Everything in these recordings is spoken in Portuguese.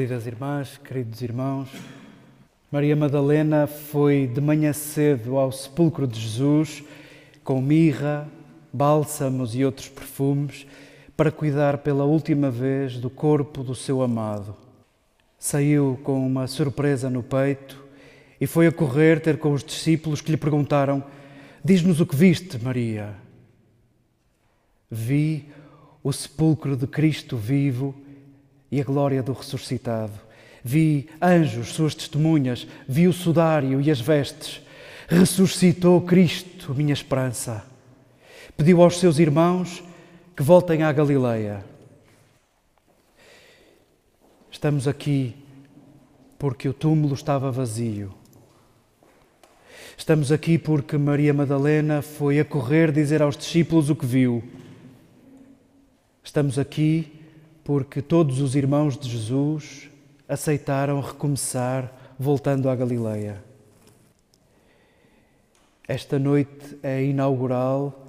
Queridas irmãs, queridos irmãos, Maria Madalena foi de manhã cedo ao sepulcro de Jesus com mirra, bálsamos e outros perfumes para cuidar pela última vez do corpo do seu amado. Saiu com uma surpresa no peito e foi a correr ter com os discípulos que lhe perguntaram: Diz-nos o que viste, Maria. Vi o sepulcro de Cristo vivo e a glória do ressuscitado. Vi anjos, suas testemunhas, vi o sudário e as vestes. Ressuscitou Cristo, minha esperança. Pediu aos seus irmãos que voltem à Galileia. Estamos aqui porque o túmulo estava vazio. Estamos aqui porque Maria Madalena foi a correr dizer aos discípulos o que viu. Estamos aqui porque todos os irmãos de Jesus aceitaram recomeçar voltando à Galileia. Esta noite é inaugural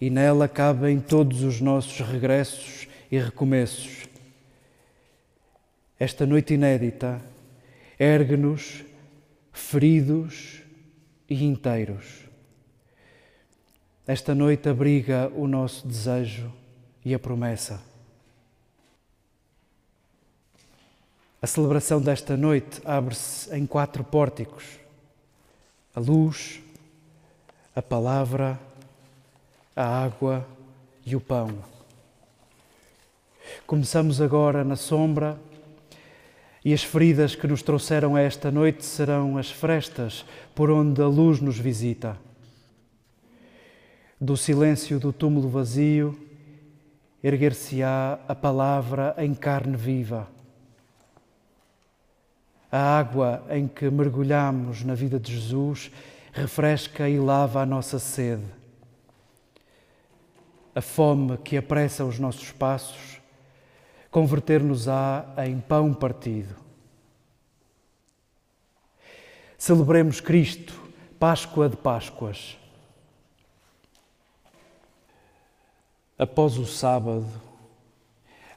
e nela cabem todos os nossos regressos e recomeços. Esta noite inédita ergue-nos feridos e inteiros. Esta noite abriga o nosso desejo e a promessa. A celebração desta noite abre-se em quatro pórticos: a luz, a palavra, a água e o pão. Começamos agora na sombra e as feridas que nos trouxeram a esta noite serão as frestas por onde a luz nos visita. Do silêncio do túmulo vazio, erguer-se-á a palavra em carne viva a água em que mergulhamos na vida de Jesus refresca e lava a nossa sede. A fome que apressa os nossos passos converter-nos-á em pão partido. Celebremos Cristo, Páscoa de Páscoas. Após o sábado,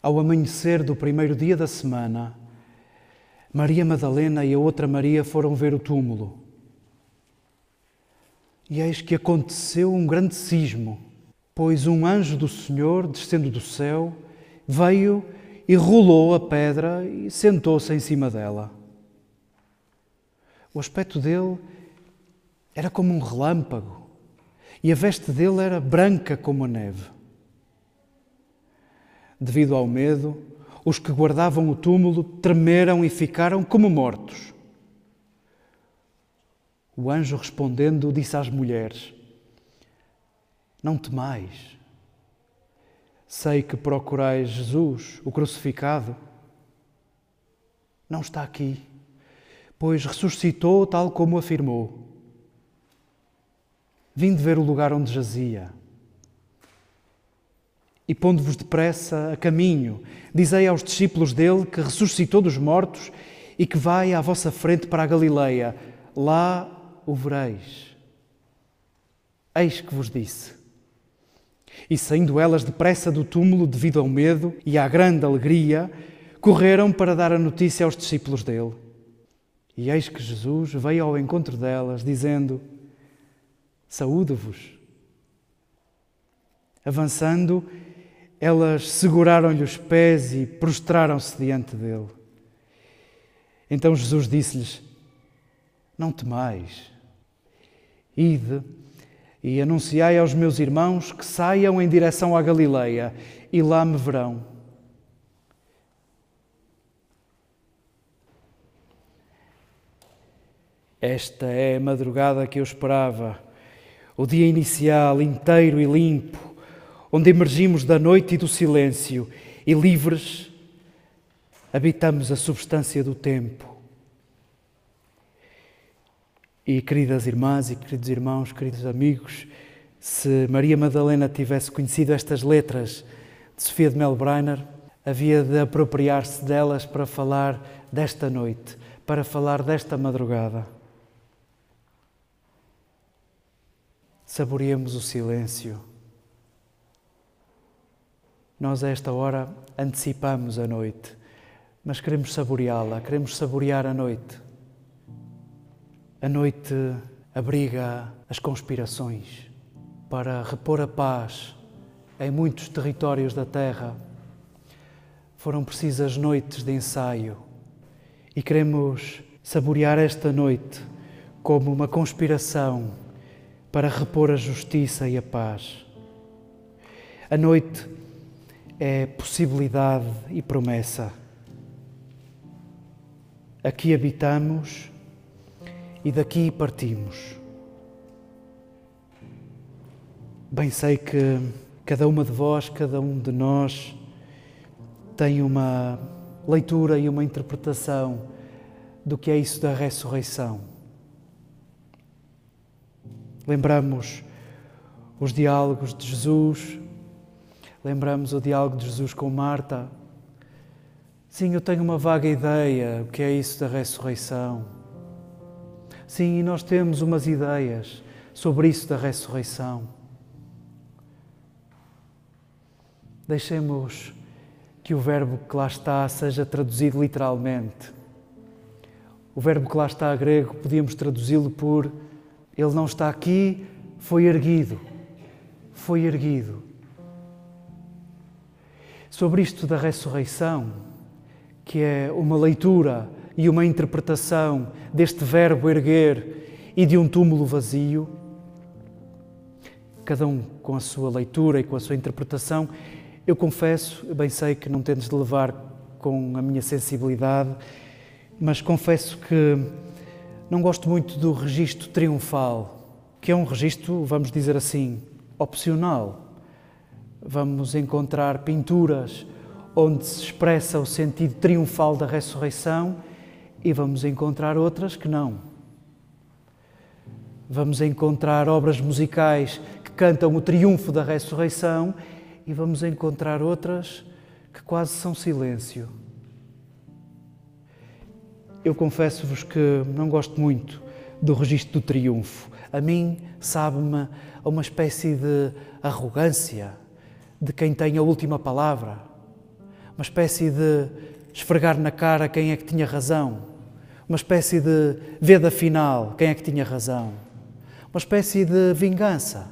ao amanhecer do primeiro dia da semana, Maria Madalena e a outra Maria foram ver o túmulo. E eis que aconteceu um grande sismo, pois um anjo do Senhor, descendo do céu, veio e rolou a pedra e sentou-se em cima dela. O aspecto dele era como um relâmpago e a veste dele era branca como a neve. Devido ao medo, os que guardavam o túmulo tremeram e ficaram como mortos. O anjo respondendo disse às mulheres: Não temais. Sei que procurais Jesus, o crucificado. Não está aqui, pois ressuscitou tal como afirmou. Vim de ver o lugar onde jazia e pondo-vos depressa a caminho, dizei aos discípulos dele que ressuscitou dos mortos e que vai à vossa frente para a Galileia. Lá o vereis. Eis que vos disse. E saindo elas depressa do túmulo devido ao medo e à grande alegria, correram para dar a notícia aos discípulos dele. E eis que Jesus veio ao encontro delas, dizendo: Saúde-vos. Avançando, elas seguraram-lhe os pés e prostraram-se diante dele. Então Jesus disse-lhes: Não temais, ide e anunciai aos meus irmãos que saiam em direção à Galileia e lá me verão. Esta é a madrugada que eu esperava, o dia inicial inteiro e limpo onde emergimos da noite e do silêncio e livres habitamos a substância do tempo. E queridas irmãs e queridos irmãos, queridos amigos, se Maria Madalena tivesse conhecido estas letras de Sofia de Melbreiner, havia de apropriar-se delas para falar desta noite, para falar desta madrugada. Saboreemos o silêncio. Nós, a esta hora, antecipamos a noite. mas queremos saboreá-la, queremos saborear a noite. A noite abriga as conspirações para repor a paz em muitos territórios da Terra. Foram precisas noites de ensaio e queremos saborear esta noite como uma conspiração para repor a justiça e a paz. A noite é possibilidade e promessa. Aqui habitamos e daqui partimos. Bem sei que cada uma de vós, cada um de nós, tem uma leitura e uma interpretação do que é isso da ressurreição. Lembramos os diálogos de Jesus, lembramos o diálogo de Jesus com Marta. Sim, eu tenho uma vaga ideia o que é isso da ressurreição. Sim, e nós temos umas ideias sobre isso da ressurreição. Deixemos que o verbo que lá está seja traduzido literalmente. O verbo que lá está grego podíamos traduzi-lo por ele não está aqui, foi erguido. Foi erguido. Sobre isto da ressurreição, que é uma leitura e uma interpretação deste verbo erguer e de um túmulo vazio, cada um com a sua leitura e com a sua interpretação, eu confesso, bem sei que não tendes de levar com a minha sensibilidade, mas confesso que não gosto muito do registro triunfal, que é um registro, vamos dizer assim, opcional. Vamos encontrar pinturas onde se expressa o sentido triunfal da ressurreição e vamos encontrar outras que não. Vamos encontrar obras musicais que cantam o triunfo da ressurreição e vamos encontrar outras que quase são silêncio. Eu confesso-vos que não gosto muito do registro do triunfo. A mim sabe-me uma espécie de arrogância de quem tem a última palavra, uma espécie de esfregar na cara quem é que tinha razão, uma espécie de veda final quem é que tinha razão, uma espécie de vingança.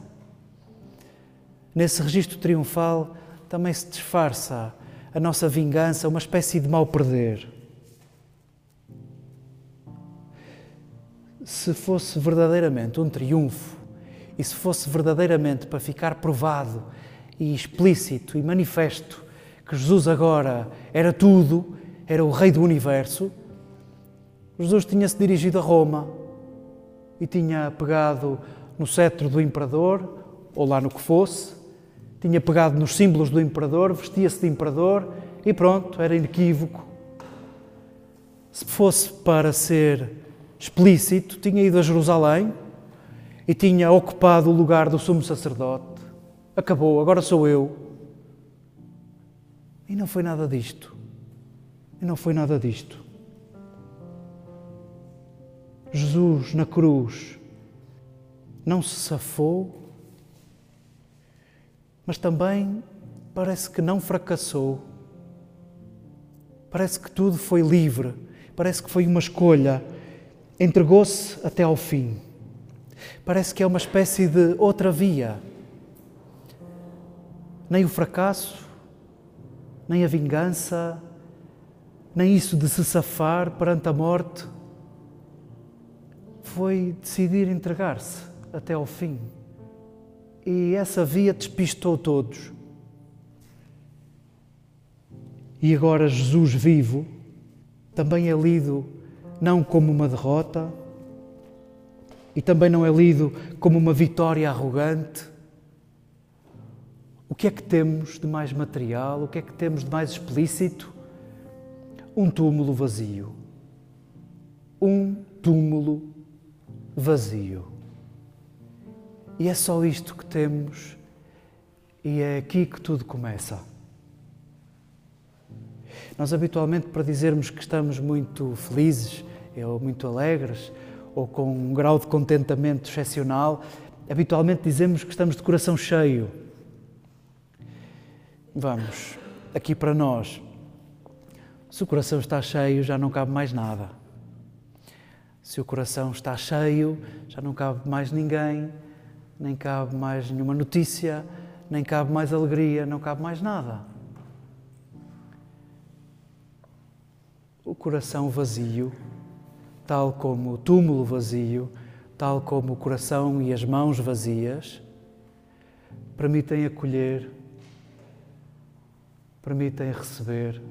Nesse registro triunfal também se disfarça a nossa vingança, uma espécie de mal perder. Se fosse verdadeiramente um triunfo e se fosse verdadeiramente para ficar provado e explícito e manifesto que Jesus agora era tudo, era o Rei do Universo, Jesus tinha-se dirigido a Roma e tinha pegado no cetro do imperador, ou lá no que fosse, tinha pegado nos símbolos do imperador, vestia-se de imperador e pronto, era inequívoco. Se fosse para ser explícito, tinha ido a Jerusalém e tinha ocupado o lugar do sumo sacerdote. Acabou, agora sou eu. E não foi nada disto. E não foi nada disto. Jesus na cruz não se safou mas também parece que não fracassou. Parece que tudo foi livre, parece que foi uma escolha. Entregou-se até ao fim. Parece que é uma espécie de outra via. Nem o fracasso, nem a vingança, nem isso de se safar perante a morte. Foi decidir entregar-se até ao fim e essa via despistou todos. E agora Jesus vivo também é lido não como uma derrota e também não é lido como uma vitória arrogante. O que é que temos de mais material? O que é que temos de mais explícito? Um túmulo vazio. Um túmulo vazio. E é só isto que temos, e é aqui que tudo começa. Nós, habitualmente, para dizermos que estamos muito felizes, ou muito alegres, ou com um grau de contentamento excepcional, habitualmente dizemos que estamos de coração cheio. Vamos, aqui para nós. Se o coração está cheio, já não cabe mais nada. Se o coração está cheio, já não cabe mais ninguém, nem cabe mais nenhuma notícia, nem cabe mais alegria, não cabe mais nada. O coração vazio, tal como o túmulo vazio, tal como o coração e as mãos vazias, permitem acolher, permitem receber,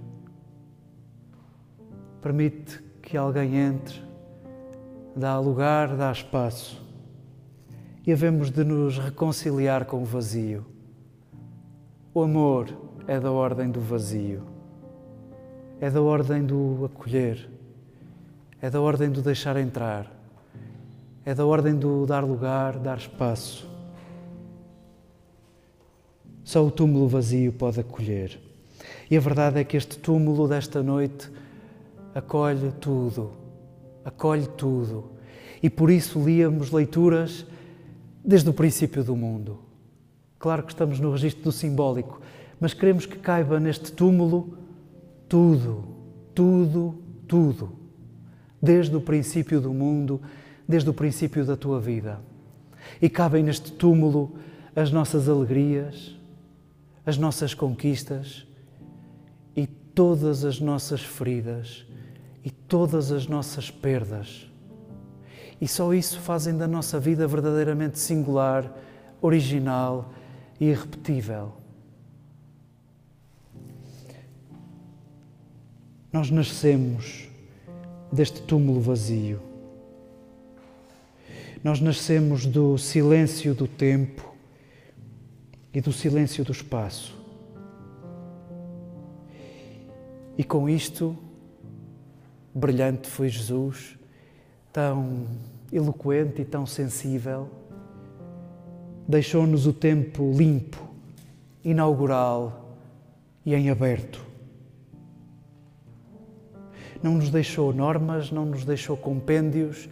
permite que alguém entre, dá lugar, dá espaço. E havemos de nos reconciliar com o vazio. O amor é da ordem do vazio, é da ordem do acolher, é da ordem do deixar entrar, é da ordem do dar lugar, dar espaço. Só o túmulo vazio pode acolher. E a verdade é que este túmulo desta noite acolhe tudo, acolhe tudo. E por isso líamos leituras desde o princípio do mundo. Claro que estamos no registro do simbólico, mas queremos que caiba neste túmulo tudo, tudo, tudo. Desde o princípio do mundo, desde o princípio da tua vida. E cabem neste túmulo as nossas alegrias, as nossas conquistas todas as nossas feridas e todas as nossas perdas. E só isso fazem da nossa vida verdadeiramente singular, original e irrepetível. Nós nascemos deste túmulo vazio. Nós nascemos do silêncio do tempo e do silêncio do espaço. E com isto, brilhante foi Jesus, tão eloquente e tão sensível, deixou-nos o tempo limpo, inaugural e em aberto. Não nos deixou normas, não nos deixou compêndios,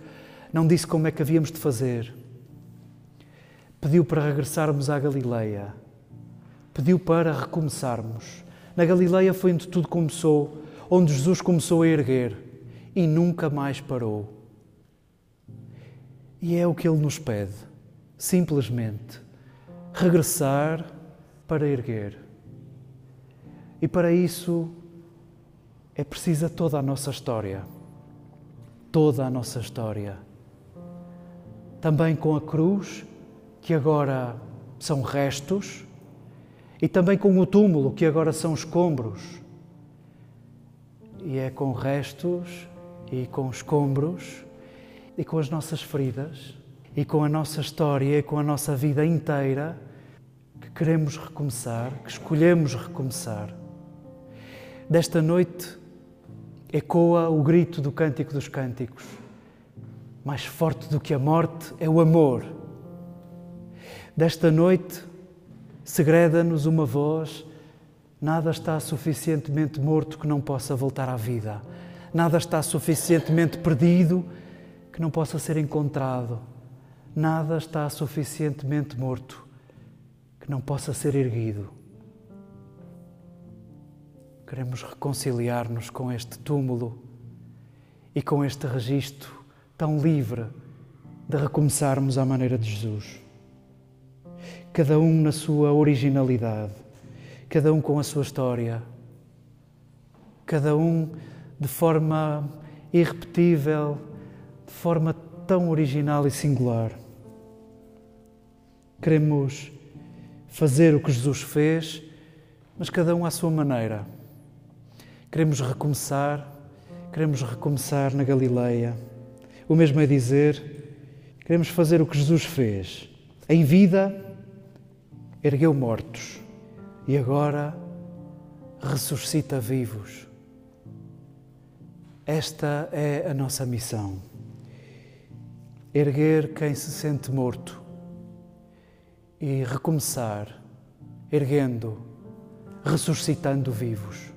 não disse como é que havíamos de fazer. Pediu para regressarmos à Galileia, pediu para recomeçarmos. Na Galileia foi onde tudo começou, onde Jesus começou a erguer e nunca mais parou. E é o que Ele nos pede, simplesmente regressar para erguer. E para isso é precisa toda a nossa história. Toda a nossa história. Também com a cruz, que agora são restos, e também com o túmulo, que agora são escombros. E é com restos e com escombros e com as nossas feridas e com a nossa história e com a nossa vida inteira que queremos recomeçar, que escolhemos recomeçar. Desta noite ecoa o grito do Cântico dos Cânticos. Mais forte do que a morte é o amor. Desta noite segreda-nos uma voz: nada está suficientemente morto que não possa voltar à vida. Nada está suficientemente perdido que não possa ser encontrado. Nada está suficientemente morto que não possa ser erguido. Queremos reconciliar-nos com este túmulo e com este registro tão livre de recomeçarmos à maneira de Jesus. Cada um na sua originalidade, cada um com a sua história, cada um de forma irrepetível, de forma tão original e singular. Queremos fazer o que Jesus fez, mas cada um à sua maneira. Queremos recomeçar, queremos recomeçar na Galileia. O mesmo é dizer, queremos fazer o que Jesus fez. Em vida, ergueu mortos e agora ressuscita vivos. Esta é a nossa missão. Erguer quem se sente morto e recomeçar, erguendo, ressuscitando vivos.